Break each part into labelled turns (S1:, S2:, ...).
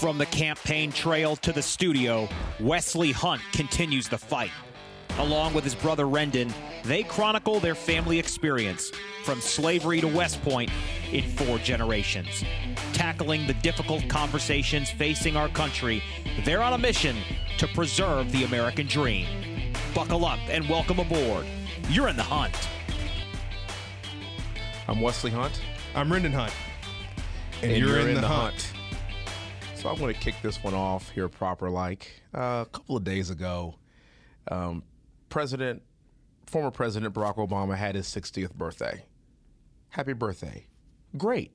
S1: From the campaign trail to the studio, Wesley Hunt continues the fight. Along with his brother Rendon, they chronicle their family experience from slavery to West Point in four generations. Tackling the difficult conversations facing our country, they're on a mission to preserve the American dream. Buckle up and welcome aboard. You're in the hunt.
S2: I'm Wesley Hunt.
S3: I'm Rendon Hunt.
S2: And, you're, in, the, hunt. So I'm going to kick this one off here proper like. Uh, a couple of days ago, um, President, former President Barack Obama had his 60th birthday. Happy birthday. Great.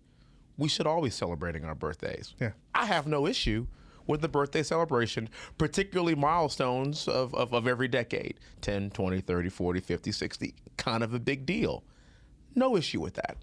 S2: We should always be celebrating our birthdays.
S3: Yeah.
S2: I have no issue with the birthday celebration, particularly milestones of, of, of every decade 10, 20, 30, 40, 50, 60. Kind of a big deal. No issue with that.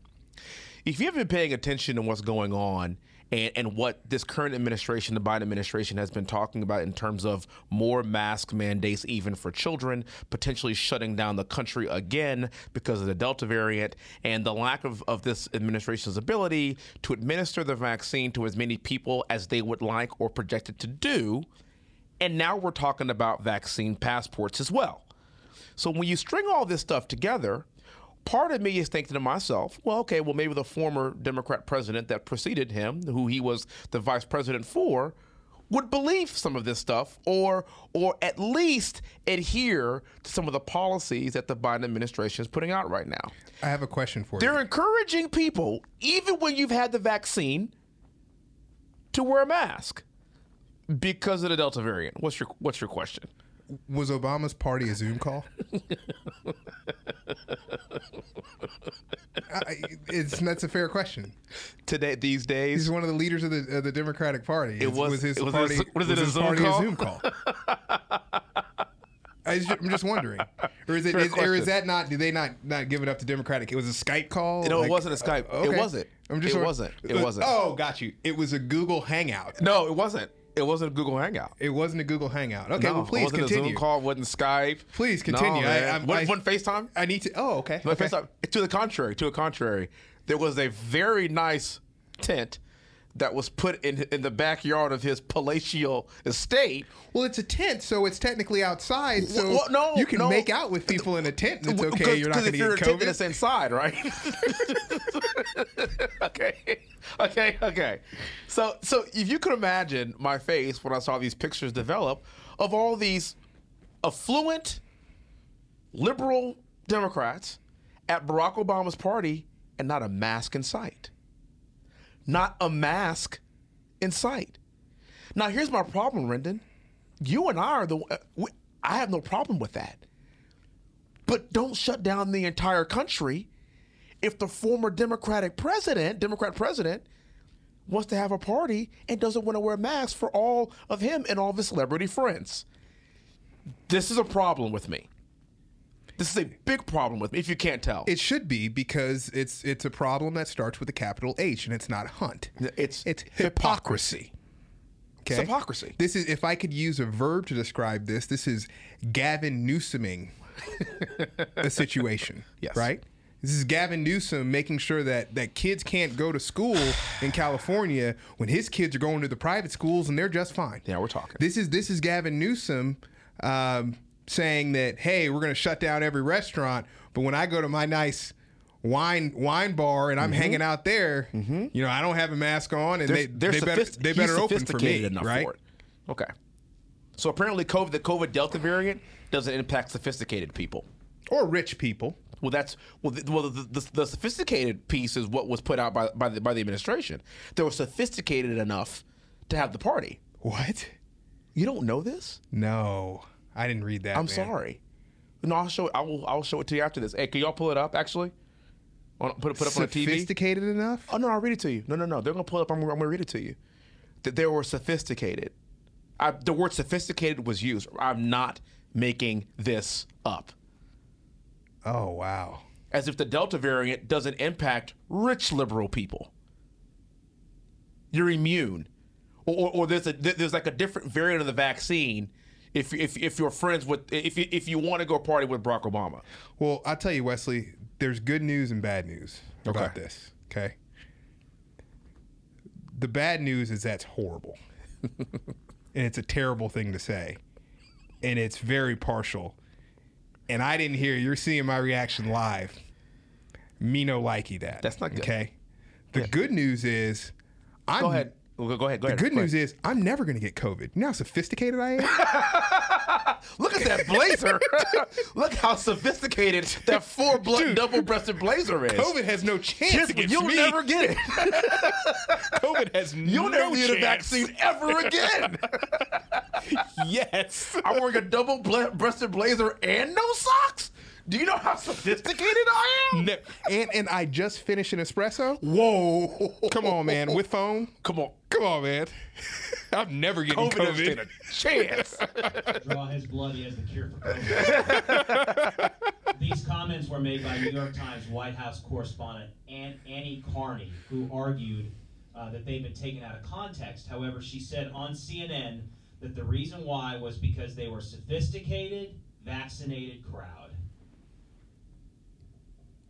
S2: If you have been paying attention to what's going on and, and what this current administration, the Biden administration, has been talking about in terms of more mask mandates, even for children, potentially shutting down the country again because of the Delta variant, and the lack of, of this administration's ability to administer the vaccine to as many people as they would like or projected to do. And now we're talking about vaccine passports as well. So when you string all this stuff together, part of me is thinking to myself, well, okay, well, maybe the former Democrat president that preceded him, who he was the vice president for, would believe some of this stuff or or at least adhere to some of the policies that the Biden administration is putting out right now.
S3: I have a question for you.
S2: They're encouraging people, even when you've had the vaccine, to wear a mask because of the Delta variant. What's your what's your question?
S3: Was Obama's party a Zoom call? I, it's that's a fair question.
S2: Today these days
S3: He's one of the leaders of the of the Democratic Party.
S2: It was-
S3: his
S2: it was
S3: party.
S2: a- what is it,
S3: was
S2: a Zoom
S3: party
S2: call?
S3: a Zoom call? I just, I'm just wondering, or is it, or is that not? Do they not not give it up to Democratic? It was a Skype call.
S2: No, it wasn't a Skype. It
S3: okay.
S2: wasn't. It
S3: wondering-
S2: wasn't. It uh, wasn't.
S3: Oh, got you. It was a Google Hangout.
S2: No, it wasn't. It wasn't a Google Hangout.
S3: It wasn't a Google Hangout. Okay,
S2: no,
S3: well, please
S2: it wasn't
S3: continue.
S2: a Zoom call. Wasn't Skype.
S3: Please continue.
S2: No,
S3: I-
S2: What-
S3: I-
S2: wasn't FaceTime.
S3: I need to. Oh, okay. Okay.
S2: FaceTime. To the contrary. To the contrary, there was a very nice tent that was put in in the backyard of his palatial estate.
S3: Well, it's a tent, so it's technically outside. So
S2: Well, no,
S3: you can
S2: no.
S3: make out with people in a tent, and it's okay. You're not going to get
S2: a tent,
S3: COVID.
S2: it's inside, right? okay, okay, okay. So, so if you could imagine my face when I saw these pictures develop of all these affluent liberal Democrats at Barack Obama's party, and not a mask in sight. Not a mask in sight. Now, here's my problem, Rendon. You and I are the. Uh, we, I have no problem with that. But don't shut down the entire country if the former Democratic president, Democrat president, wants to have a party and doesn't want to wear masks for all of him and all of his celebrity friends. This is a problem with me. This is a big problem with me, if you can't tell.
S3: It should be because it's it's a problem that starts with a capital H, and it's not Hunt.
S2: It's
S3: it's
S2: hypocrisy.
S3: hypocrisy. Okay?
S2: It's hypocrisy.
S3: This is if I could use a verb to describe this, this is Gavin Newsoming the situation.
S2: Yes.
S3: Right? This is Gavin Newsom making sure that, that kids can't go to school in California when his kids are going to the private schools and they're just fine.
S2: Yeah, we're talking.
S3: This is this is Gavin Newsom um, saying that hey, we're going to shut down every restaurant, but when I go to my nice wine wine bar and I'm
S2: Mm-hmm.
S3: hanging out there, you know, I don't have a mask on, and they
S2: they're
S3: they better they better open for me,
S2: enough
S3: right?
S2: for it. Okay. So apparently, COVID, the COVID Delta variant doesn't impact sophisticated people.
S3: Or rich people.
S2: Well, that's well. The, well, the, the, the sophisticated piece is what was put out by by the, by the administration. They were sophisticated enough to have the party.
S3: What?
S2: You don't know this?
S3: No, I didn't read that.
S2: I'm
S3: man.
S2: sorry. No, I'll show. I will. I'll show it to you after this. Hey, can y'all pull it up? Actually, On- put it put it up on a TV.
S3: Sophisticated enough?
S2: Oh no, I'll read it to you. No, no, no. They're gonna pull it up. I'm, I'm gonna read it to you. That they were sophisticated. I, the word sophisticated was used. I'm not making this up.
S3: Oh wow.
S2: As if the Delta variant doesn't impact rich liberal people. You're immune, or, or, or there's a there's like a different variant of the vaccine. If if if you're friends with if you, if you want to go party with Barack Obama,
S3: Well, I'll tell you, Wesley. There's good news and bad news about
S2: Okay.
S3: this. Okay. The bad news is that's horrible. and it's a terrible thing to say, and it's very partial. And I didn't hear. You're seeing my reaction live. Me no likey that.
S2: That's not good.
S3: Okay. The good news is, I'm,
S2: Go ahead. Go ahead. Go
S3: The
S2: ahead.
S3: good
S2: Go
S3: news is I'm never going to get COVID. You know how sophisticated I am?
S2: Look at that blazer. Look how sophisticated that four blunt double breasted blazer is.
S3: COVID has no chance
S2: Just-
S3: against
S2: you'll
S3: me.
S2: never get it.
S3: COVID has
S2: You'll
S3: no
S2: never need a vaccine ever again.
S3: Yes.
S2: I'm wearing a double ble- breasted blazer and no socks. Do you know how sophisticated I am?
S3: Ne- and and I just finished an espresso.
S2: Whoa.
S3: Come on, man, with foam.
S2: Come on.
S3: Come on, man. I'm never getting
S2: COVID, doesn't stand a chance.
S4: draw his blood, he has the cure for COVID. These comments were made by New York Times White House correspondent Ann, Annie Karni, who argued uh, that they've been taken out of context. However, she said on CNN that the reason why was because they were sophisticated, vaccinated crowd.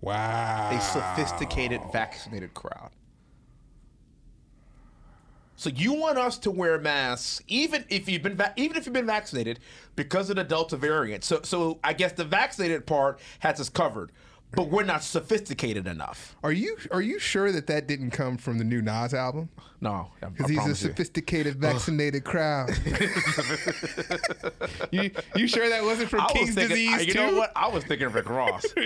S3: Wow.
S2: a sophisticated, vaccinated crowd. So you want us to wear masks, even if you've been va- even if you've been vaccinated, because of the Delta variant. So, so I guess the vaccinated part has us covered, but we're not sophisticated enough.
S3: Are you are you sure that that didn't come from the new Nas album?
S2: No,
S3: Because he's a
S2: promise you.
S3: sophisticated, vaccinated crowd. you you sure that wasn't from
S2: I was
S3: King's
S2: thinking,
S3: disease
S2: you
S3: too?
S2: know what? I was thinking Rick Ross.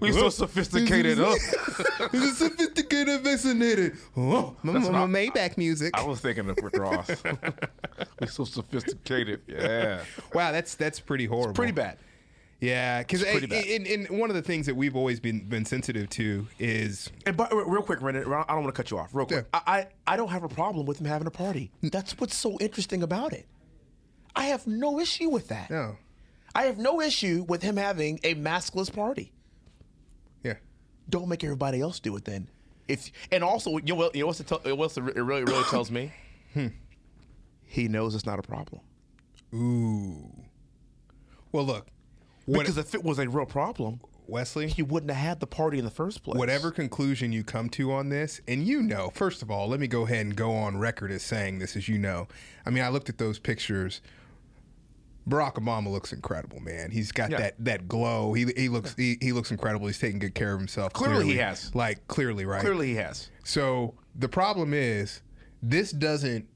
S2: we so sophisticated.
S3: He's a sophisticated, vaccinated. Oh, my, my Maybach music.
S2: I was thinking of Rick Ross. we so sophisticated. Yeah,
S3: wow, that's that's pretty horrible.
S2: pretty bad.
S3: Yeah, because
S2: pretty
S3: and, and one of the things that we've always been been sensitive to is
S2: And but real quick, Rendon, I don't want to cut you off. Real quick,
S3: Yeah.
S2: I, I I don't have a problem with him having a party. That's what's so interesting about it. I have no issue with that.
S3: no,
S2: I have no issue with him having a maskless party.
S3: yeah.
S2: Don't make everybody else do it then. If and also, you know, what- you know what's it, tell, what's it really really tells me? Hmm. He knows it's not a problem.
S3: Ooh. Well, look, what,
S2: Because if it was a real problem,
S3: Wesley,
S2: he wouldn't have had the party in the first place.
S3: whatever conclusion you come to on this, and you know, first of all, let me go ahead and go on record as saying this, as you know. I mean, I looked at those pictures. Barack Obama looks incredible, man. He's got
S2: Yeah.
S3: that that glow. He he looks he, he looks incredible. He's taking good care of himself.
S2: Clearly he has.
S3: Like clearly, right?
S2: Clearly, he has.
S3: So the problem is, this doesn't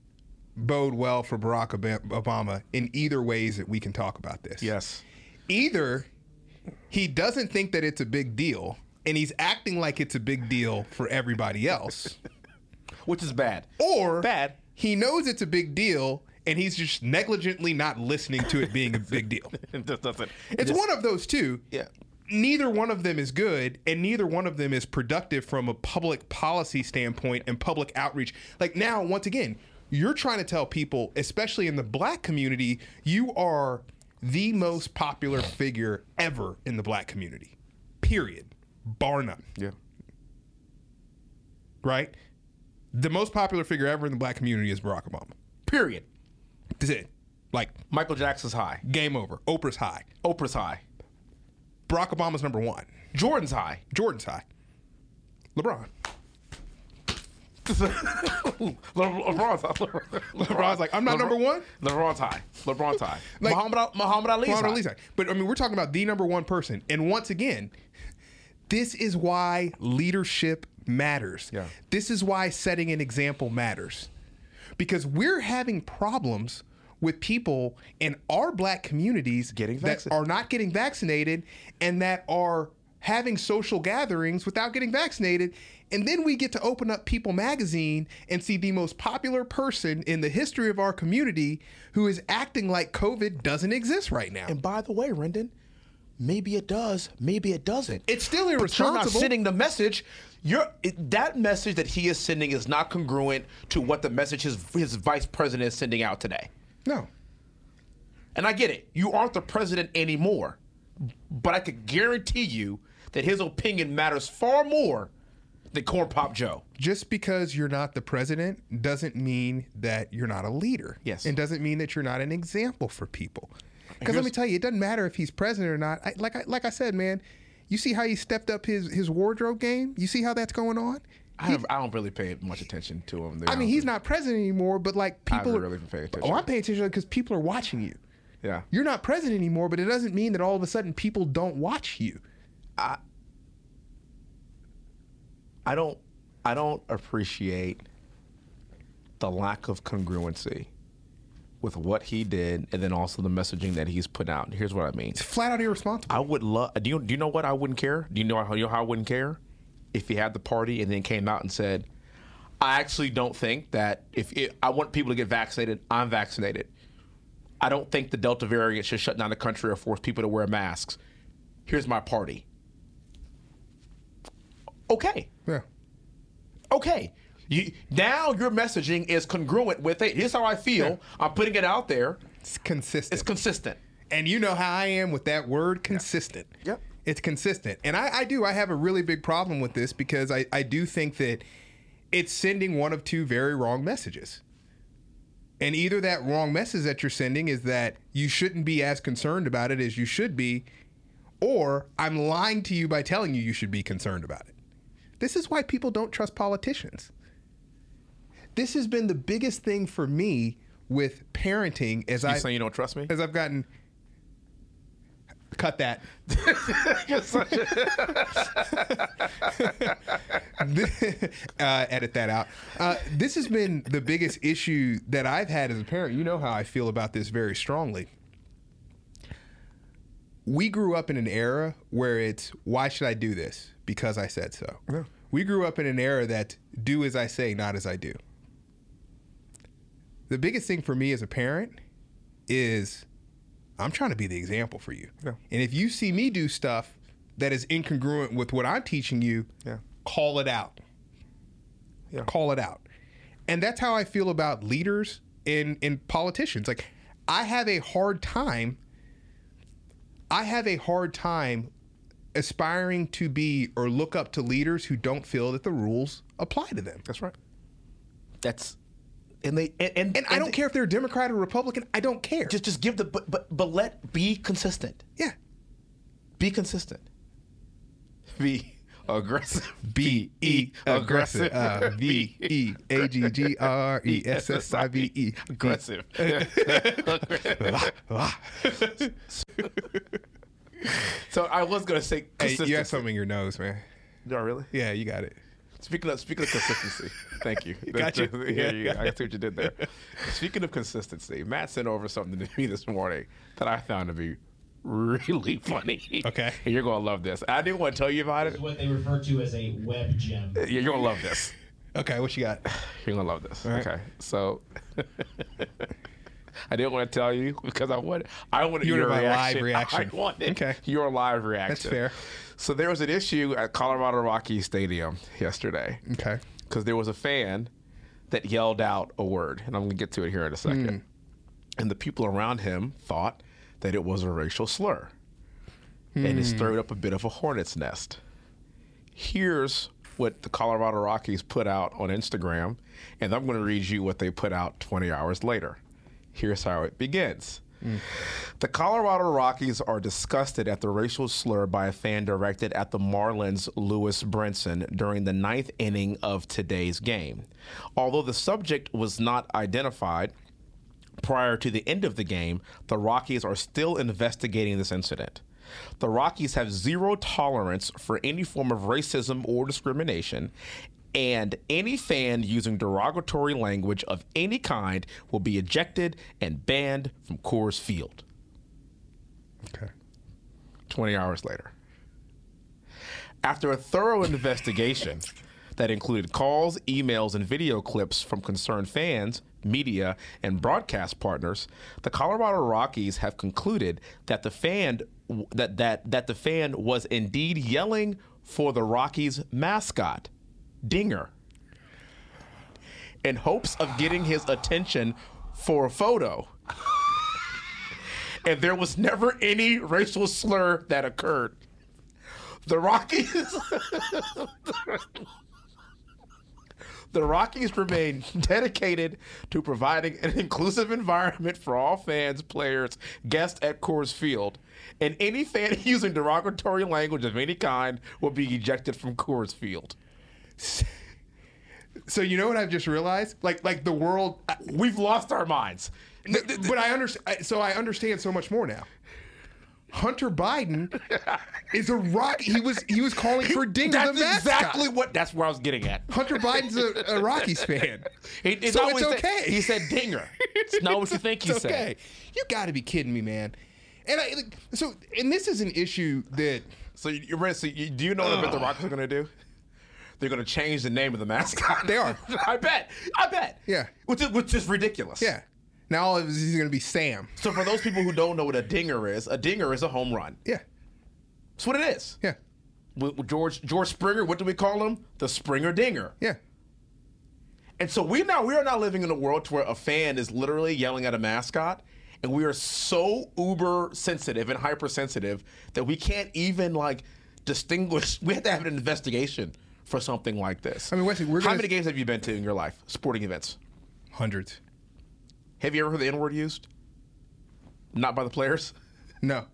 S3: bode well for Barack Obama in either ways that we can talk about this.
S2: Yes.
S3: Either he doesn't think that it's a big deal, and he's acting like it's a big deal for everybody else,
S2: Which is bad.
S3: or
S2: Bad.
S3: he knows it's a big deal. And he's just negligently not listening to it being a big deal.
S2: It just doesn't. it
S3: It's
S2: just-
S3: one of those two.
S2: Yeah.
S3: Neither one of them is good, and neither one of them is productive from a public policy standpoint and public outreach. Like now, once again, you're trying to tell people, especially in the black community, you are the most popular figure ever in the black community. Period. Bar none.
S2: Yeah.
S3: Right? The most popular figure ever in the black community is Barack Obama.
S2: Period.
S3: That's it. Like,
S2: Michael Jackson's high.
S3: game over. Oprah's high.
S2: Oprah's high.
S3: Barack Obama's number one.
S2: Jordan's high.
S3: Jordan's high. LeBron.
S2: Le- LeBron's high.
S3: LeBron's like, I'm not number one?
S2: LeBron's high. LeBron's high.
S3: Like-
S2: Muhammad, Muhammad Ali's
S3: Muhammad
S2: high.
S3: Ali's high. But I mean, we're talking about the number one person. And once again, this is why leadership matters.
S2: Yeah.
S3: This is why setting an example matters. Because we're having problems with people in our black communities
S2: Getting
S3: that
S2: vaccinated.
S3: are not getting vaccinated and that are having social gatherings without getting vaccinated. And then we get to open up People magazine and see the most popular person in the history of our community who is acting like COVID doesn't exist right now.
S2: And by the way, Rendon, maybe it does, maybe it doesn't.
S3: It's still
S2: But you're not
S3: irresponsible.
S2: sending the message. You're that message that he is sending is not congruent to what the message his his vice president is sending out today.
S3: no.
S2: And I get it. You aren't the president anymore. But I could guarantee you that his opinion matters far more than Corn Pop Joe.
S3: Just because you're not the president doesn't mean that you're not a leader.
S2: Yes.
S3: And doesn't mean that you're not an example for people. Because let me tell you, it doesn't matter if he's president or not. I, like I, like I said, man, you see how he stepped up his his wardrobe game. You see how that's going on.
S2: I don't, I don't really pay much attention to him.
S3: I mean, he's not president anymore, but like
S2: I
S3: people. are-
S2: really paying attention.
S3: Oh, I'm paying attention because people are watching you.
S2: Yeah.
S3: You're not president anymore, but it doesn't mean that all of a sudden people don't watch you.
S2: I I don't I don't appreciate the lack of congruency with what he did and then also the messaging that he's put out. Here's what I mean.
S3: It's flat out irresponsible.
S2: I would love. Do you do you know what I wouldn't care? Do you know how you know how I wouldn't care if he had the party and then came out and said, "I actually don't think that if it, I want people to get vaccinated, I'm vaccinated. I don't think the Delta variant should shut down the country or force people to wear masks. Here's my party." Okay,
S3: yeah.
S2: okay. You, now your messaging is congruent with it. Here's how I feel. I'm putting it out there.
S3: It's consistent.
S2: It's consistent.
S3: and you know how I am with that word consistent.
S2: Yep.
S3: It's consistent. And I, I do. I have a really big problem with this because I, I do think that it's sending one of two very wrong messages. And either that wrong message that you're sending is that you shouldn't be as concerned about it as you should be, or I'm lying to you by telling you you should be concerned about it. This is why people don't trust politicians. This has been the biggest thing for me with parenting as
S2: You
S3: I
S2: saying you don't trust me?
S3: as I've gotten cut that. uh, edit that out. Uh, this has been the biggest issue that I've had as a parent. You know how I feel about this very strongly. We grew up in an era where it's why should I do this? Because I said so. We grew up in an era that do as I say, not as I do. The biggest thing for me as a parent is I'm trying to be the example for you.
S2: Yeah.
S3: And if you see me do stuff that is incongruent with what I'm teaching you,
S2: Yeah.
S3: call it out.
S2: Yeah.
S3: Call it out. And that's how I feel about leaders and, and politicians. Like I have a hard time I have a hard time aspiring to be or look up to leaders who don't feel that the rules apply to them.
S2: That's right. That's and they and and,
S3: And I don't
S2: they-
S3: care if they're Democrat or Republican. I don't care.
S2: Just just give the but but but let be consistent.
S3: yeah.
S2: Be consistent. Be aggressive.
S3: B E aggressive. Uh, V E A G G R E S S I V E.
S2: aggressive. so I was gonna say
S3: Hey, you have something in your nose, man.
S2: Oh, really?
S3: Yeah, you got it.
S2: Speaking of speaking of consistency, thank you.
S3: Got you.
S2: yeah, you. I see what you did there. Speaking of consistency, Matt sent over something to me this morning that I found to be really funny.
S3: Okay.
S2: and you're gonna love this. I didn't want to tell you about
S4: This
S2: it.
S4: is what they refer to as a web gem.
S2: Yeah, you're gonna love this.
S3: Okay, what you got?
S2: You're gonna love this.
S3: right.
S2: Okay, so I didn't want to tell you because I want I wanted
S3: You
S2: your
S3: wanted my
S2: reaction.
S3: live reaction.
S2: I wanted
S3: Okay.
S2: your live reaction.
S3: That's fair.
S2: So there was an issue at Colorado Rockies Stadium yesterday
S3: Okay.
S2: because there was a fan that yelled out a word, and I'm gonna get to it here in a second. Hmm. And the people around him thought that it was a racial slur, and it hmm. stirred up a bit of a hornet's nest. Here's what the Colorado Rockies put out on Instagram, and I'm going to read you what they put out 20 hours later. Here's how it begins. Hmm. The Colorado Rockies are disgusted at the racial slur by a fan directed at the Marlins' Lewis Brinson during the ninth inning of today's game. Although the subject was not identified, prior to the end of the game, the Rockies are still investigating this incident. The Rockies have zero tolerance for any form of racism or discrimination, and any fan using derogatory language of any kind will be ejected and banned from Coors Field.
S3: Okay.
S2: 20 hours later. After a thorough investigation that included calls, emails, and video clips from concerned fans, media, and broadcast partners, the Colorado Rockies have concluded that the fan that that that the fan was indeed yelling for the Rockies mascot, Dinger, in hopes of getting his attention for a photo and there was never any racial slur that occurred. The Rockies The Rockies remain dedicated to providing an inclusive environment for all fans, players, guests at Coors Field, and any fan using derogatory language of any kind will be ejected from Coors Field.
S3: So you know what I've just realized? Like like the world.
S2: We've lost our minds.
S3: but I understand. So I understand so much more now. Hunter Biden is a rock. He was he was calling for Dinger
S2: That's
S3: the mascot.
S2: exactly what. That's where I was getting at.
S3: Hunter Biden's a, a Rockies fan.
S2: He, it's
S3: So it's
S2: what he said.
S3: okay.
S2: He said dinger. It's not what you think he
S3: It's
S2: said.
S3: You got to be kidding me, man. And I so and this is an issue that
S2: So you, you're ready. So you, do you know what the Rockets are going to do? They're going to change the name of the mascot.
S3: They are.
S2: I bet. I bet.
S3: Yeah.
S2: Which is, which is ridiculous.
S3: yeah. Now all of this is going to be Sam.
S2: So for those people who don't know what a dinger is, a dinger is a home run.
S3: Yeah.
S2: That's what it is.
S3: Yeah.
S2: With, with George George Springer, what do we call him? The Springer Dinger.
S3: Yeah.
S2: And so we now we are now living in a world to where a fan is literally yelling at a mascot, and we are so uber sensitive and hypersensitive that we can't even like distinguish. We have to have an investigation for something like this.
S3: I mean, Wesley, we're
S2: how
S3: gonna-
S2: many games have you been to in your life? Sporting events.
S3: Hundreds.
S2: Have you ever heard the N word used? Not by the players.
S3: No.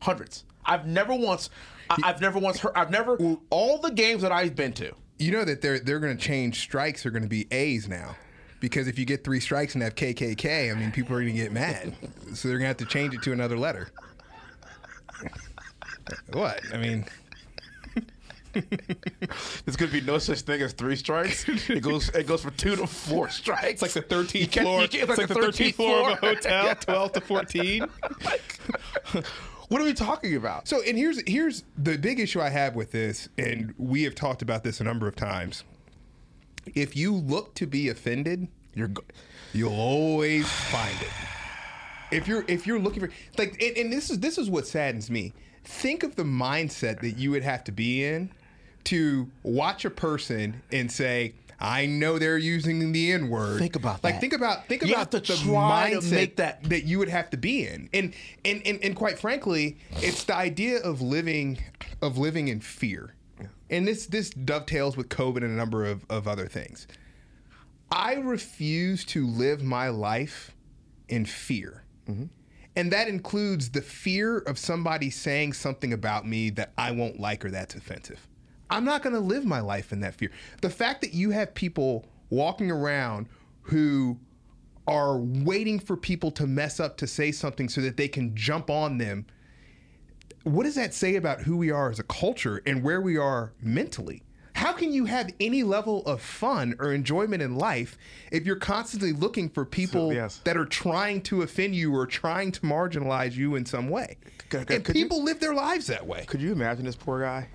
S2: Hundreds. I've never once. I, I've never once heard. I've never. All the games that I've been to.
S3: You know that they're they're going to change strikes are going to be A's now. Because if you get three strikes and have KKK, I mean, people are going to get mad. So they're going to have to change it to another letter. What? I mean,
S2: There's going to be no such thing as three strikes. It goes. It goes from two to four strikes.
S3: it's like the 13th
S2: can't-
S3: floor.
S2: can't-
S3: it's like the 13th floor of a hotel,
S2: Yeah.
S3: 12 to 14.
S2: What are we talking about?
S3: So, and here's here's the big issue I have with this, and we have talked about this a number of times. If you look to be offended,
S2: You're. Go-
S3: you'll always find it. If you're if you're looking for like, and, and this is this is what saddens me. Think of the mindset that you would have to be in to watch a person and say, "I know they're using the N word."
S2: Think about
S3: like
S2: that.
S3: think about think
S2: You
S3: about the mindset
S2: make that-
S3: that you would have to be in. And, and and and quite frankly, it's the idea of living of living in fear. And this this dovetails with COVID and a number of, of other things. I refuse to live my life in fear. Mm-hmm. And that includes the fear of somebody saying something about me that I won't like or that's offensive. I'm not going to live my life in that fear. The fact that you have people walking around who are waiting for people to mess up to say something so that they can jump on them. What does that say about who we are as a culture and where we are mentally? How can you have any level of fun or enjoyment in life if you're constantly looking for people
S2: So, yes.
S3: that are trying to offend you or trying to marginalize you in some way?
S2: Could- could-
S3: and
S2: could you-
S3: people live their lives that way.
S2: Could you imagine this poor guy?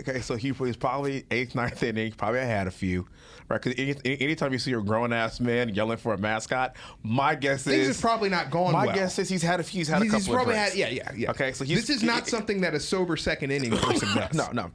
S2: Okay, so he was probably eighth, ninth inning. Probably I had a few, right? Because any, any- anytime you see a grown ass man yelling for a mascot, my guess
S3: Things
S2: is
S3: probably not gone
S2: My
S3: well.
S2: guess is he's had a few. He's had a couple
S3: he's
S2: of
S3: probably had, yeah, yeah, yeah.
S2: Okay, so he's,
S3: this is not something that a sober second inning person does.
S2: No, no.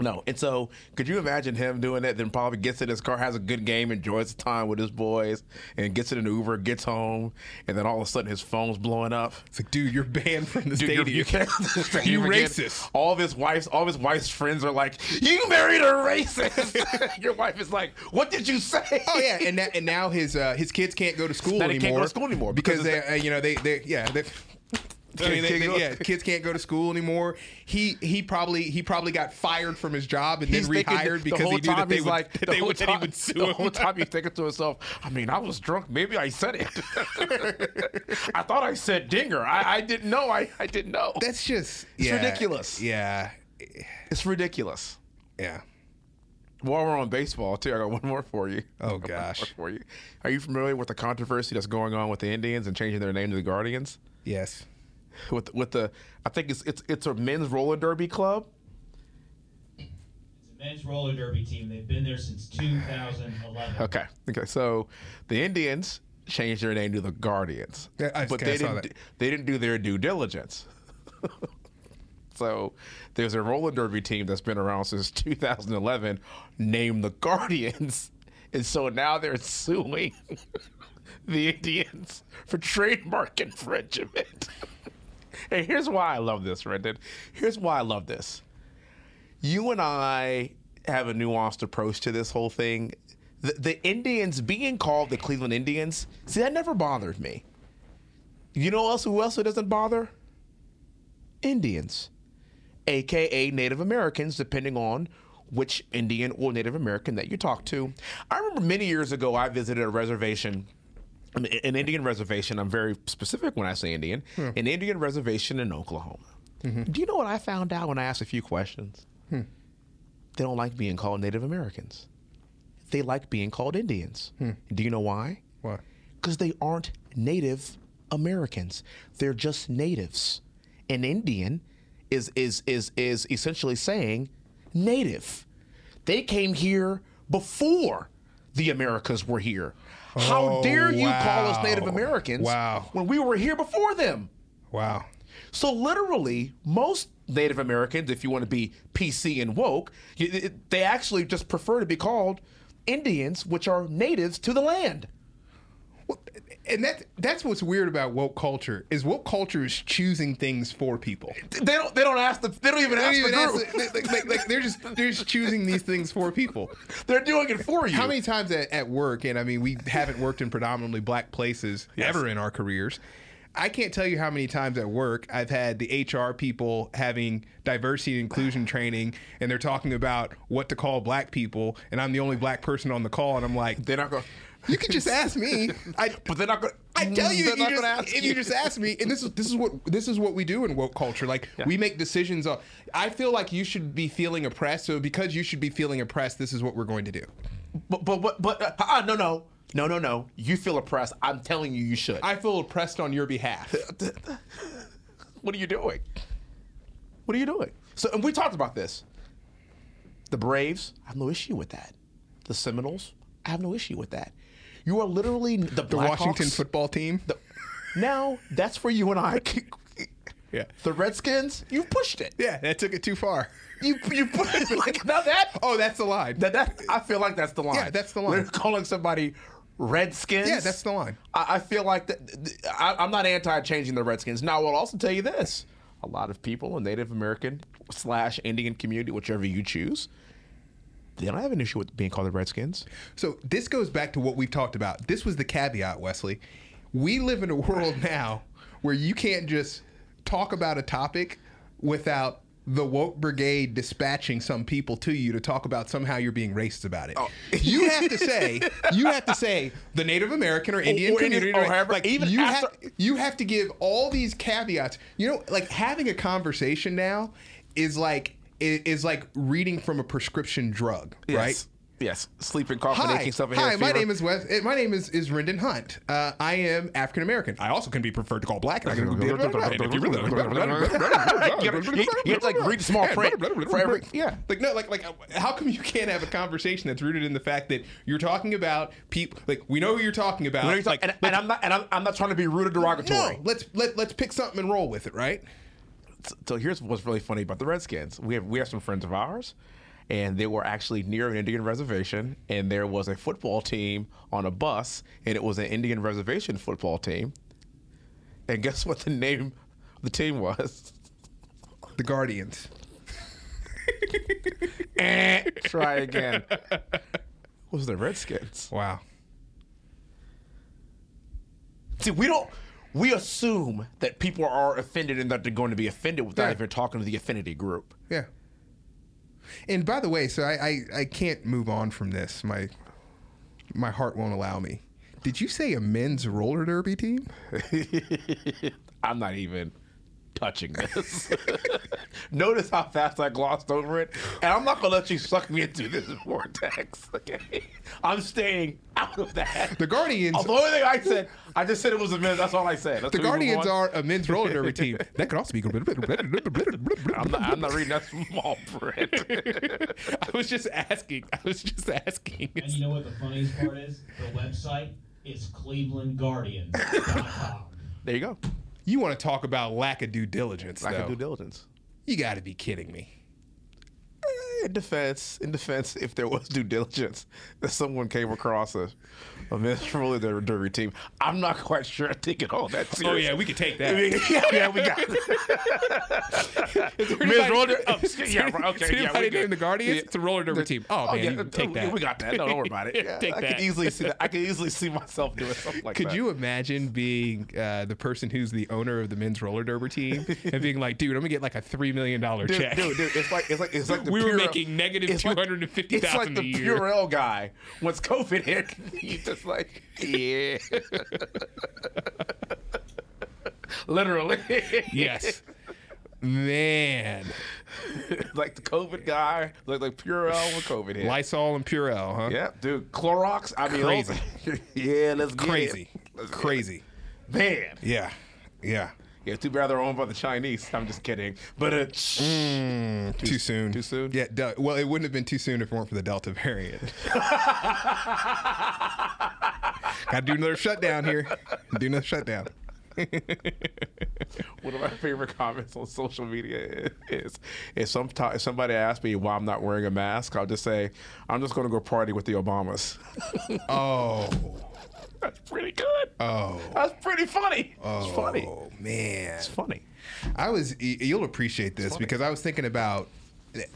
S2: No, and so could you imagine him doing that? Then probably gets in his car, has a good game, enjoys the time with his boys, and gets in an Uber, gets home, and then all of a sudden his phone's blowing up.
S3: It's like, dude, you're banned from the
S2: Dude,
S3: stadium.
S2: you're- can't.
S3: You racist.
S2: All of his wife's, all of his wife's friends are like, "You married a racist." Your wife is like, "What did you say?"
S3: Oh yeah, and that, and now his uh, his kids can't go to school
S2: Now
S3: anymore.
S2: they can't go to school anymore
S3: because,
S2: because
S3: they uh, you know they they yeah they. I mean, they,
S2: Kids
S3: they-
S2: can't go-
S3: yeah, kids can't go to school anymore. He he probably he probably got fired from his job and
S2: He's
S3: then rehired
S2: the
S3: because he knew that they would,
S2: like,
S3: that
S2: the
S3: they
S2: whole
S3: would, that he would sue
S2: The
S3: him.
S2: whole time he's thinking to himself, I mean, I was drunk. Maybe I said it. I thought I said dinger. I, I didn't know. I, I didn't know.
S3: That's just
S2: It's
S3: yeah,
S2: ridiculous.
S3: Yeah,
S2: It's ridiculous.
S3: yeah.
S2: While we're on baseball, too, I got one more for you.
S3: Oh,
S2: I got one more
S3: gosh.
S2: for you. Are you familiar with the controversy that's going on with the Indians and changing their name to the Guardians?
S3: Yes.
S2: With with the, I think it's it's it's a men's roller derby club.
S4: It's a men's roller derby team. They've been there since 2011.
S2: Okay. Okay. So the Indians changed their name to the Guardians,
S3: Yeah, I-
S2: but
S3: okay, I
S2: they
S3: saw
S2: didn't.
S3: that.
S2: They didn't do their due diligence. so there's a roller derby team that's been around since 2011, named the Guardians, and so now they're suing the Indians for trademark infringement. and here's why I love this, Rendon. Here's why I love this you and I have a nuanced approach to this whole thing. The, the Indians being called the Cleveland Indians, see, that never bothered me. You know else who else it doesn't bother? Indians, aka Native Americans, depending on which Indian or Native American that you talk to. I remember many years ago I visited a reservation an an Indian reservation. I'm very specific when I say Indian. Hmm. An Indian reservation in Oklahoma. Mm-hmm. Do you know what I found out when I asked a few questions? Hmm. They don't like being called Native Americans. They like being called Indians. Hmm. Do you know why?
S3: Why?
S2: Because they aren't Native Americans. They're just natives. An Indian is is is is essentially saying native. They came here before the Americas were here. How
S3: Oh,
S2: dare you call us. Native Americans
S3: Wow.
S2: when we were here before them?
S3: Wow.
S2: So literally, most Native Americans, if you want to be PC and woke, they actually just prefer to be called Indians, which are natives to the land.
S3: And that that's what's weird about woke culture is woke culture is choosing things for people.
S2: They don't. They don't ask the. They don't even
S3: They
S2: ask the
S3: even
S2: group.
S3: ask the- like, like- like, they're just they're just choosing these things for people.
S2: They're doing it for you.
S3: How many times at, at work, and I mean, we haven't worked in predominantly black places ever in our careers. I can't tell you how many times at work I've had the HR people having diversity and inclusion training, and they're talking about what to call black people, and I'm the only black person on the call, and I'm like,
S2: They're not going.
S3: You can just ask me. I,
S2: But they're not going.
S3: I tell you, if you,
S2: not
S3: just,
S2: going to ask
S3: if you just ask me, and this is this is what this is what we do in woke culture. Like we make decisions. On, I feel like you should be feeling oppressed, so because you should be feeling oppressed, this is what we're going to do.
S2: But but but, but uh, uh, no no no no no. You feel oppressed. I'm telling you, you should.
S3: I feel oppressed on your behalf.
S2: What are you doing? What are you doing? So, and we talked about this. The Braves, I have no issue with that. The Seminoles, I have no issue with that. You are literally the,
S3: The Washington
S2: Blackhawks-
S3: football team.
S2: the- now that's for you and I.
S3: Yeah.
S2: The Redskins, you pushed it.
S3: Yeah, that took it too far.
S2: You you pushed it like now that
S3: Oh, that's the line.
S2: that that I feel like that's the line.
S3: Yeah, that's the line.
S2: We're calling somebody Redskins.
S3: Yeah, that's the line.
S2: I, I feel like that. I, I'm not anti changing the Redskins. Now, I will also tell you this: a lot of people in Native American slash Indian community, whichever you choose, they don't have an issue with being called the Redskins.
S3: So this goes back to what we've talked about. This was the caveat, Wesley. We live in a world now where you can't just talk about a topic without the woke brigade dispatching some people to you to talk about somehow you're being racist about it. Oh. You have to say, you have to say the Native American or Indian
S2: or Indian-
S3: community,
S2: or however-
S3: like
S2: even
S3: you
S2: after-
S3: have you have to give all these caveats. You know, like having a conversation now is like is like reading from a prescription drug, right?
S2: Yes. Yes. Sleeping, coughing,
S3: Hi,
S2: aching, stuff.
S3: hi. My name is Wes. eh, My name is is Rendon Hunt. Uh, I am African American. I also can be preferred to call black. and I can be- you really-
S2: you, you have to like read small print for every. Yeah.
S3: Like no, like like uh, how come you can't have a conversation that's rooted in the fact that you're talking about people? Like we know who you're talking about.
S2: You know,
S3: like,
S2: and, and I'm not, and I'm, I'm not trying to be rude or derogatory.
S3: no, let's let let's pick something and roll with it, right?
S2: So here's what's really funny about the Redskins. We have we have some friends of ours, and they were actually near an Indian reservation, and there was a football team on a bus, and it was an Indian reservation football team. And guess what the name of the team was?
S3: The Guardians.
S2: Eh, Try again. was the Redskins?
S3: Wow.
S2: See, we don't. We assume that people are offended and that they're going to be offended without
S3: Yeah.
S2: even talking to the affinity group.
S3: Yeah. And by the way, so I, I I can't move on from this. My my heart won't allow me. Did you say a men's roller derby team?
S2: I'm not even touching this. Notice how fast I glossed over it, and I'm not gonna let you suck me into this vortex. Okay, I'm staying out of that.
S3: The Guardians-
S2: The only thing I said, I just said it was a minute. That's all I said. Let's
S3: The Guardians are a men's roller derby team. That could also be.
S2: I'm not, I'm not reading that small print.
S3: I was just asking. I was just asking.
S4: And you know what the funniest part is? The website is clevelandguardians.com.
S2: there you go.
S3: You want to talk about lack of due diligence?
S2: Lack
S3: though.
S2: of due diligence.
S3: You got to be kidding me.
S2: In defense, in defense, if there was due diligence, that someone came across a, a miserable their derby team, I'm not quite sure I take it all that
S3: Oh yeah, we could take
S2: I
S3: that.
S2: mean, yeah, yeah, we got it. Miss Roller, oh, yeah, okay, yeah, we good.
S3: named the Guardians?
S2: Yeah.
S3: It's a roller derby team. Oh, man,
S2: yeah,
S3: take
S2: oh,
S3: that.
S2: We got that. No, don't worry about it. Yeah,
S3: Take
S2: I
S3: that.
S2: can easily see that. I can easily see myself doing something like
S3: Could
S2: that.
S3: Could you imagine being uh, the person who's the owner of the men's roller derby team and being like, "Dude, I'm gonna get like a three million dollar check."
S2: dude, dude, it's like it's like it's like the
S3: we were
S2: pure-
S3: making negative
S2: it's like-
S3: 250,000
S2: It's like the. Purell guy. Once COVID hit, he's just like, yeah. Literally.
S3: Yes. Man.
S2: like the COVID guy, like like Purell with COVID hit.
S3: Lysol and Purell, huh?
S2: yeah, dude. Clorox. I mean,
S3: Crazy.
S2: yeah, let's get
S3: Crazy.
S2: it. Let's
S3: Crazy.
S2: man.
S3: Yeah. Yeah.
S2: Yeah, too bad they're owned by the Chinese. I'm just kidding. But uh,
S3: Too, soon.
S2: too soon?
S3: Yeah. well, it wouldn't have been too soon if it weren't for the Delta variant. Got to do another shutdown here. Do another shutdown.
S2: one of my favorite comments on social media is if some if somebody asks me why I'm not wearing a mask, I'll just say I'm just going to go party with the Obamas.
S3: Oh.
S2: That's pretty good.
S3: Oh.
S2: That's pretty funny. It's oh, funny.
S3: Oh man.
S2: It's funny.
S3: I was. You'll appreciate this because I was thinking about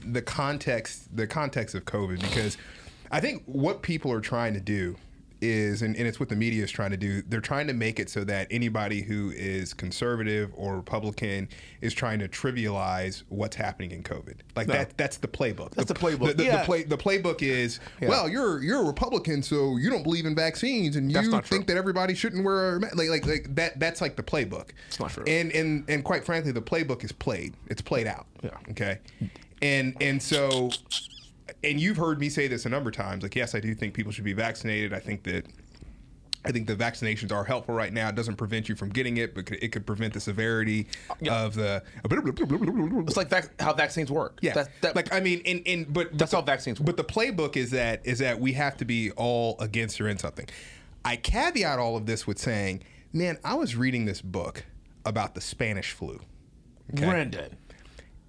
S3: the context, the context of COVID. Because I think what people are trying to do is, and, and it's what the media is trying to do. They're trying to make it so that anybody who is conservative or Republican is trying to trivialize what's happening in COVID. Like that. That's the playbook.
S2: That's the playbook.
S3: The, the,
S2: Yeah.
S3: the play. The playbook is well, you're you're a Republican, so you don't believe in vaccines, and you
S2: not true.
S3: think that everybody shouldn't wear a like like like that. That's like the playbook. It's
S2: not true.
S3: And and and quite frankly, the playbook is played. It's played out.
S2: Yeah.
S3: Okay. And and so, and you've heard me say this a number of times. Like, yes, I do think people should be vaccinated. I think that. I think the vaccinations are helpful right now. It doesn't prevent you from getting it, but it could prevent the severity of the.
S2: It's like vac- how vaccines work.
S3: Yeah,
S2: That, that,
S3: like I mean, and and but
S2: That's
S3: but
S2: how vaccines work.
S3: But the playbook is that is that we have to be all against or in something. I caveat all of this with saying, man, I was reading this book about the Spanish flu,
S2: Rendon.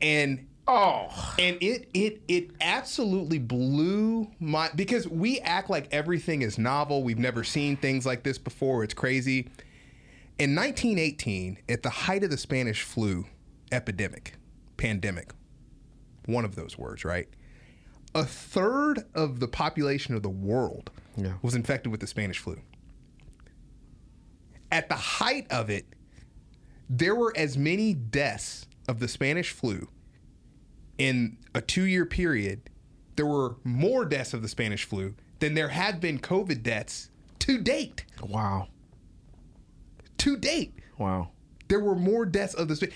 S3: and
S2: Oh.
S3: and it it it absolutely blew my because we act like everything is novel. We've never seen things like this before. It's crazy. In 1918, at the height of the Spanish flu epidemic, pandemic, one of those words, right? A third of the population of the world
S2: Yeah.
S3: was infected with the Spanish flu. At the height of it, there were as many deaths of the Spanish flu in a two year period, there were more deaths of the Spanish flu than there have been COVID deaths to date.
S2: Wow.
S3: To date,
S2: Wow.
S3: there were more deaths of the. Spa-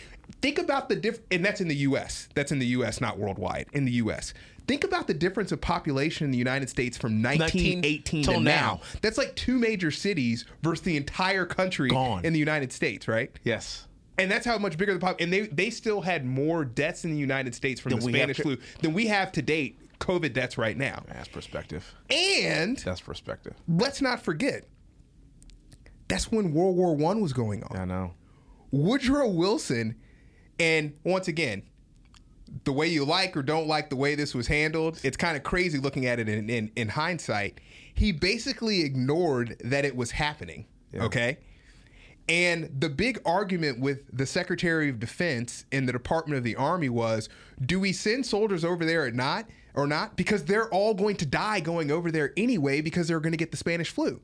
S3: Think about the diff, and that's in the U.S. That's in the U.S., not worldwide. In the U.S., think about the difference of population in the United States from 1918
S2: till
S3: to
S2: now.
S3: now. That's like two major cities versus the entire country
S2: Gone.
S3: in the United States, right?
S2: Yes.
S3: And that's how much bigger the pop. And they they still had more deaths in the United States from the
S2: we have
S3: Spanish
S2: to-
S3: flu than we have to date COVID deaths right now.
S2: That's perspective.
S3: And
S2: That's perspective.
S3: let's not forget, that's when World War One was going on.
S2: I know.
S3: Woodrow Wilson, and once again, the way you like or don't like the way this was handled, it's kind of crazy looking at it in, in, in hindsight. He basically ignored that it was happening. Okay. And the big argument with the Secretary of Defense and the Department of the Army was do we send soldiers over there or not? Or not? Because they're all going to die going over there anyway because they're going to get the Spanish flu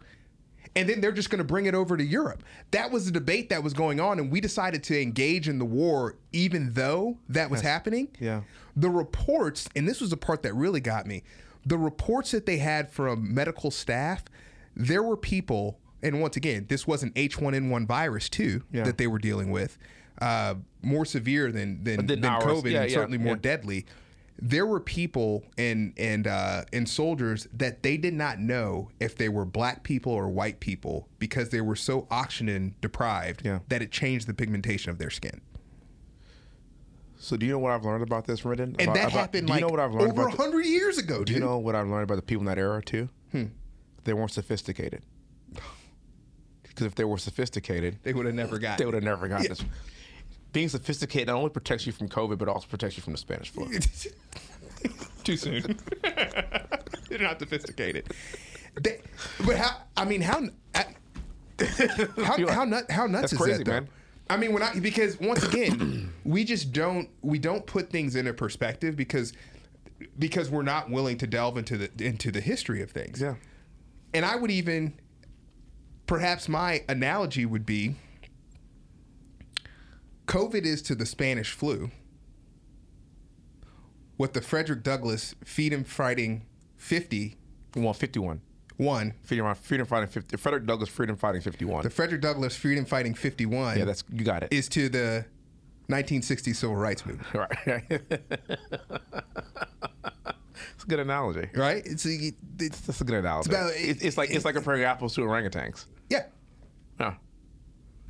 S3: and then they're just going to bring it over to Europe. That was the debate that was going on, and we decided to engage in the war even though that was happening.
S2: Yeah.
S3: The reports, and this was the part that really got me the reports that they had from medical staff, there were people, and once again, this was an H1N1 virus too
S2: Yeah.
S3: that they were dealing with, uh, more severe than, than,
S2: Than
S3: than. COVID,
S2: Yeah,
S3: and
S2: yeah,
S3: certainly more deadly. There were people and and uh, and soldiers that they did not know if they were black people or white people because they were so oxygen deprived that it changed the pigmentation of their skin.
S2: So do you know what I've learned about this, Rendon?
S3: And
S2: About-
S3: that
S2: about-
S3: happened
S2: do
S3: like
S2: you know what I've learned
S3: over hundred years ago, dude.
S2: Do you know what I've learned about the people in that era too? They weren't sophisticated. Because if they were sophisticated,
S3: they would have never got.
S2: they would have never gotten this. Being sophisticated not only protects you from COVID, but also protects you from the Spanish flu.
S3: Too soon. They're not sophisticated. They, but how? I mean, how? I- How how, nut, how nuts is
S2: crazy,
S3: that, though?
S2: man.
S3: I mean, when I because once again, we just don't we don't put things into perspective because because we're not willing to delve into the into the history of things.
S2: Yeah.
S3: And I would even perhaps my analogy would be COVID is to the Spanish flu what the Frederick Douglass Freedom Fighting 50
S2: Well, 51.
S3: one,
S2: Freedom, Freedom Fighting 50. Frederick Douglass Freedom Fighting 51.
S3: the Frederick Douglass Freedom Fighting 51
S2: yeah, that's you got it.
S3: is to the 1960 Civil Rights Movement,
S2: right. it's a good analogy.
S3: right? It's, it's,
S2: That's a good analogy.
S3: about-
S2: It's, it's like it's like comparing apples to orangutans.
S3: Yeah.
S2: Yeah.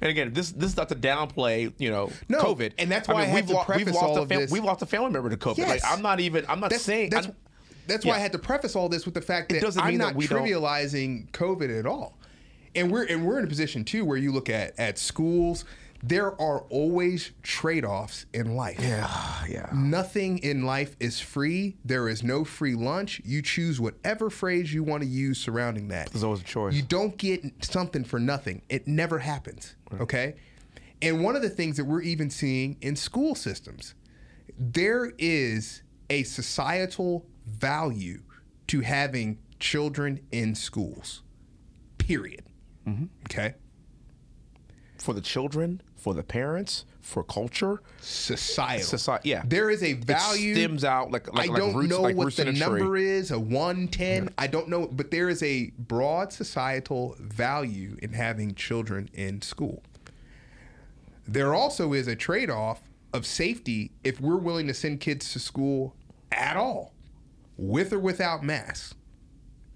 S2: And again, this this is not to downplay, you know,
S3: No,
S2: COVID.
S3: and that's why I had
S2: we've
S3: to
S2: lo-
S3: preface
S2: we've lost
S3: all
S2: a
S3: of
S2: fam-
S3: this-
S2: We've lost a family member to COVID.
S3: Yes.
S2: Like, I'm not even. I'm not
S3: That's
S2: saying.
S3: that's,
S2: I'm-
S3: that's why I had to preface all this with the fact that I'm
S2: mean that
S3: not
S2: we don't-
S3: trivializing COVID at all. And we're and we're in a position too where you look at at schools, there are always trade-offs in life.
S2: yeah, yeah.
S3: Nothing in life is free. There is no free lunch. You choose whatever phrase you want to use surrounding that.
S2: There's always a choice.
S3: You don't get something for nothing. It never happens. Okay? And one of the things that we're even seeing in school systems, there is a societal value to having children in schools. Period.
S2: Mm-hmm.
S3: Okay?
S2: For the children, for the parents, for culture,
S3: Societal.
S2: society. Yeah,
S3: There is a value.
S2: It stems out like like,
S3: I don't
S2: roots,
S3: know
S2: like
S3: what the
S2: a
S3: number
S2: tree.
S3: is, a 110. I don't know, but there is a broad societal value in having children in school. There also is a trade off of safety if we're willing to send kids to school at all, with or without masks.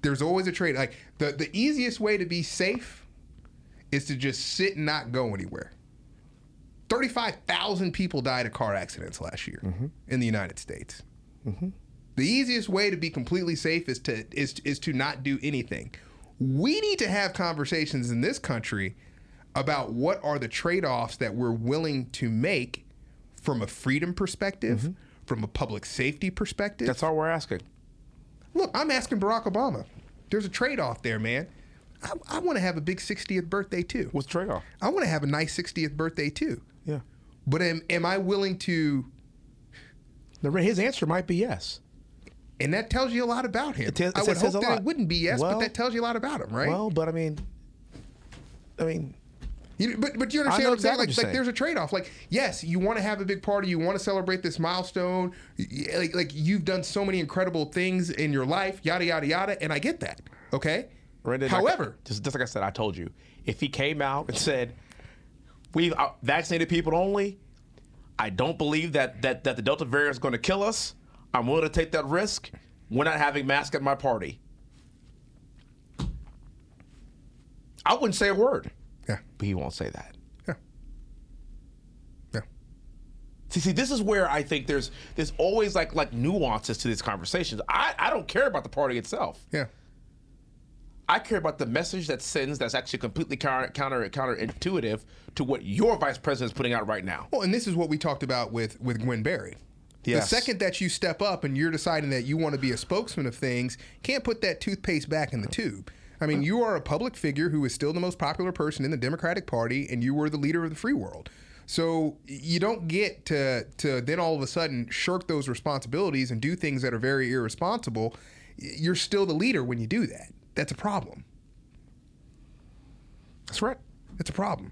S3: There's always a trade. Like the, the easiest way to be safe is to just sit and not go anywhere. 35,000 people died of car accidents last year mm-hmm. in the United States. Mm-hmm. The easiest way to be completely safe is to is is to not do anything. We need to have conversations in this country about what are the trade-offs that we're willing to make from a freedom perspective, mm-hmm. from a public safety perspective.
S2: That's all we're asking.
S3: Look, I'm asking Barack Obama. There's a trade-off there, man. I, I want to have a big 60th birthday too.
S2: What's the trade off?
S3: I want to have a nice 60th birthday too.
S2: Yeah.
S3: But am, am I willing to?
S2: The, his answer might be yes.
S3: And that tells you a lot about him.
S2: It tells-
S3: I would hope that
S2: lot.
S3: it wouldn't be yes,
S2: Well-
S3: but that tells you a lot about him, right?
S2: Well, but I mean, I mean,
S3: You, but but you understand what I'm saying? Like, like
S2: saying.
S3: there's a trade off. Like yes, you want to have a big party, you want to celebrate this milestone. Like like you've done so many incredible things in your life, yada yada yada, and I get that. Okay. However,
S2: like, just, just like I said, I told you, if he came out and said, "We've uh, vaccinated people only," I don't believe that that that the Delta variant is going to kill us. I'm willing to take that risk. We're not having masks at my party. I wouldn't say a word,
S3: yeah,
S2: but he won't say that.
S3: yeah, yeah.
S2: See, see, this is where I think there's there's always like like nuances to these conversations. I, I don't care about the party itself.
S3: Yeah.
S2: I care about the message that sends that's actually completely counter counter counterintuitive to what your vice president is putting out right now.
S3: Well, and this is what we talked about with with Gwen Berry.
S2: Yes.
S3: The second that you step up and you're deciding that you want to be a spokesman of things, can't put that toothpaste back in the tube. I mean, you are a public figure who is still the most popular person in the Democratic Party, and you were the leader of the free world. So you don't get to to then all of a sudden shirk those responsibilities and do things that are very irresponsible. You're still the leader when you do that. That's a problem.
S2: That's right.
S3: It's a problem.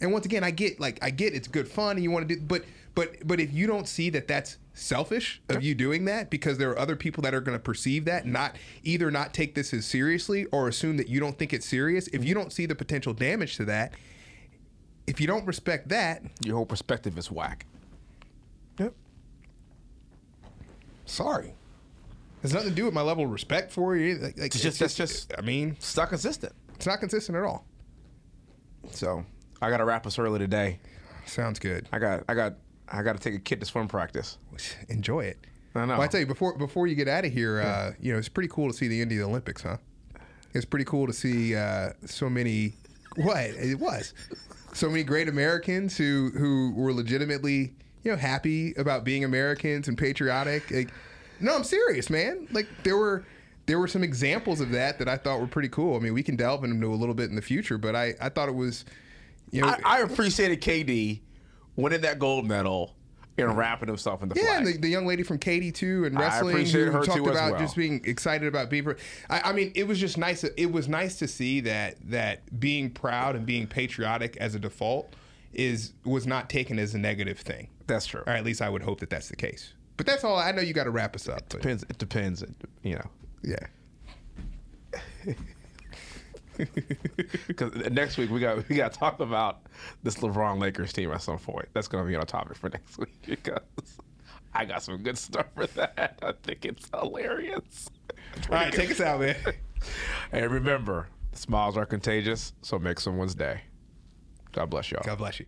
S3: And once again, I get like I get it's good fun and you want to do, but but but if you don't see that that's selfish of you doing that because there are other people that are going to perceive that not either not take this as seriously or assume that you don't think it's serious. If mm-hmm. you don't see the potential damage to that, if you don't respect that,
S2: Your whole perspective is whack. Yep.
S3: sorry. Has nothing to do with my level of respect for you. Like, like,
S2: It's just that's just
S3: I mean,
S2: it's not consistent.
S3: it's not consistent at all.
S2: So I got to wrap us early today.
S3: Sounds good.
S2: I got I got I got to take a kid to swim practice.
S3: Enjoy it.
S2: I know.
S3: Well, I tell you before before you get out of here, uh, you know, it's pretty cool to see the Indian Olympics, huh? It's pretty cool to see uh, so many. What it was, so many great Americans who who were legitimately you know happy about being Americans and patriotic. Like, no, I'm serious, man. Like there were. There were some examples of that that I thought were pretty cool. I mean, we can delve into a little bit in the future, but I, I thought it was, you know,
S2: I, I appreciated KD winning that gold medal and mm-hmm. wrapping himself in the
S3: Yeah, and
S2: flag.
S3: the, the young lady from Katy too, and
S2: I
S3: wrestling
S2: appreciate
S3: who
S2: her
S3: talked
S2: too as
S3: about
S2: well.
S3: just being excited about being. I, I mean, it was just nice. It was nice to see that that being proud and being patriotic as a default is was not taken as a negative thing.
S2: That's true.
S3: Or at least I would hope that that's the case. But that's all. I know you got to wrap us up. But
S2: Depends. It depends. You know,
S3: yeah.
S2: because next week we got we got to talk about this LeBron Lakers team at some point. That's going to be on a topic for next week because I got some good stuff for that. I think it's hilarious.
S3: All right, take us out, man.
S2: And remember, smiles are contagious, so make someone's day. God bless y'all.
S3: God bless you.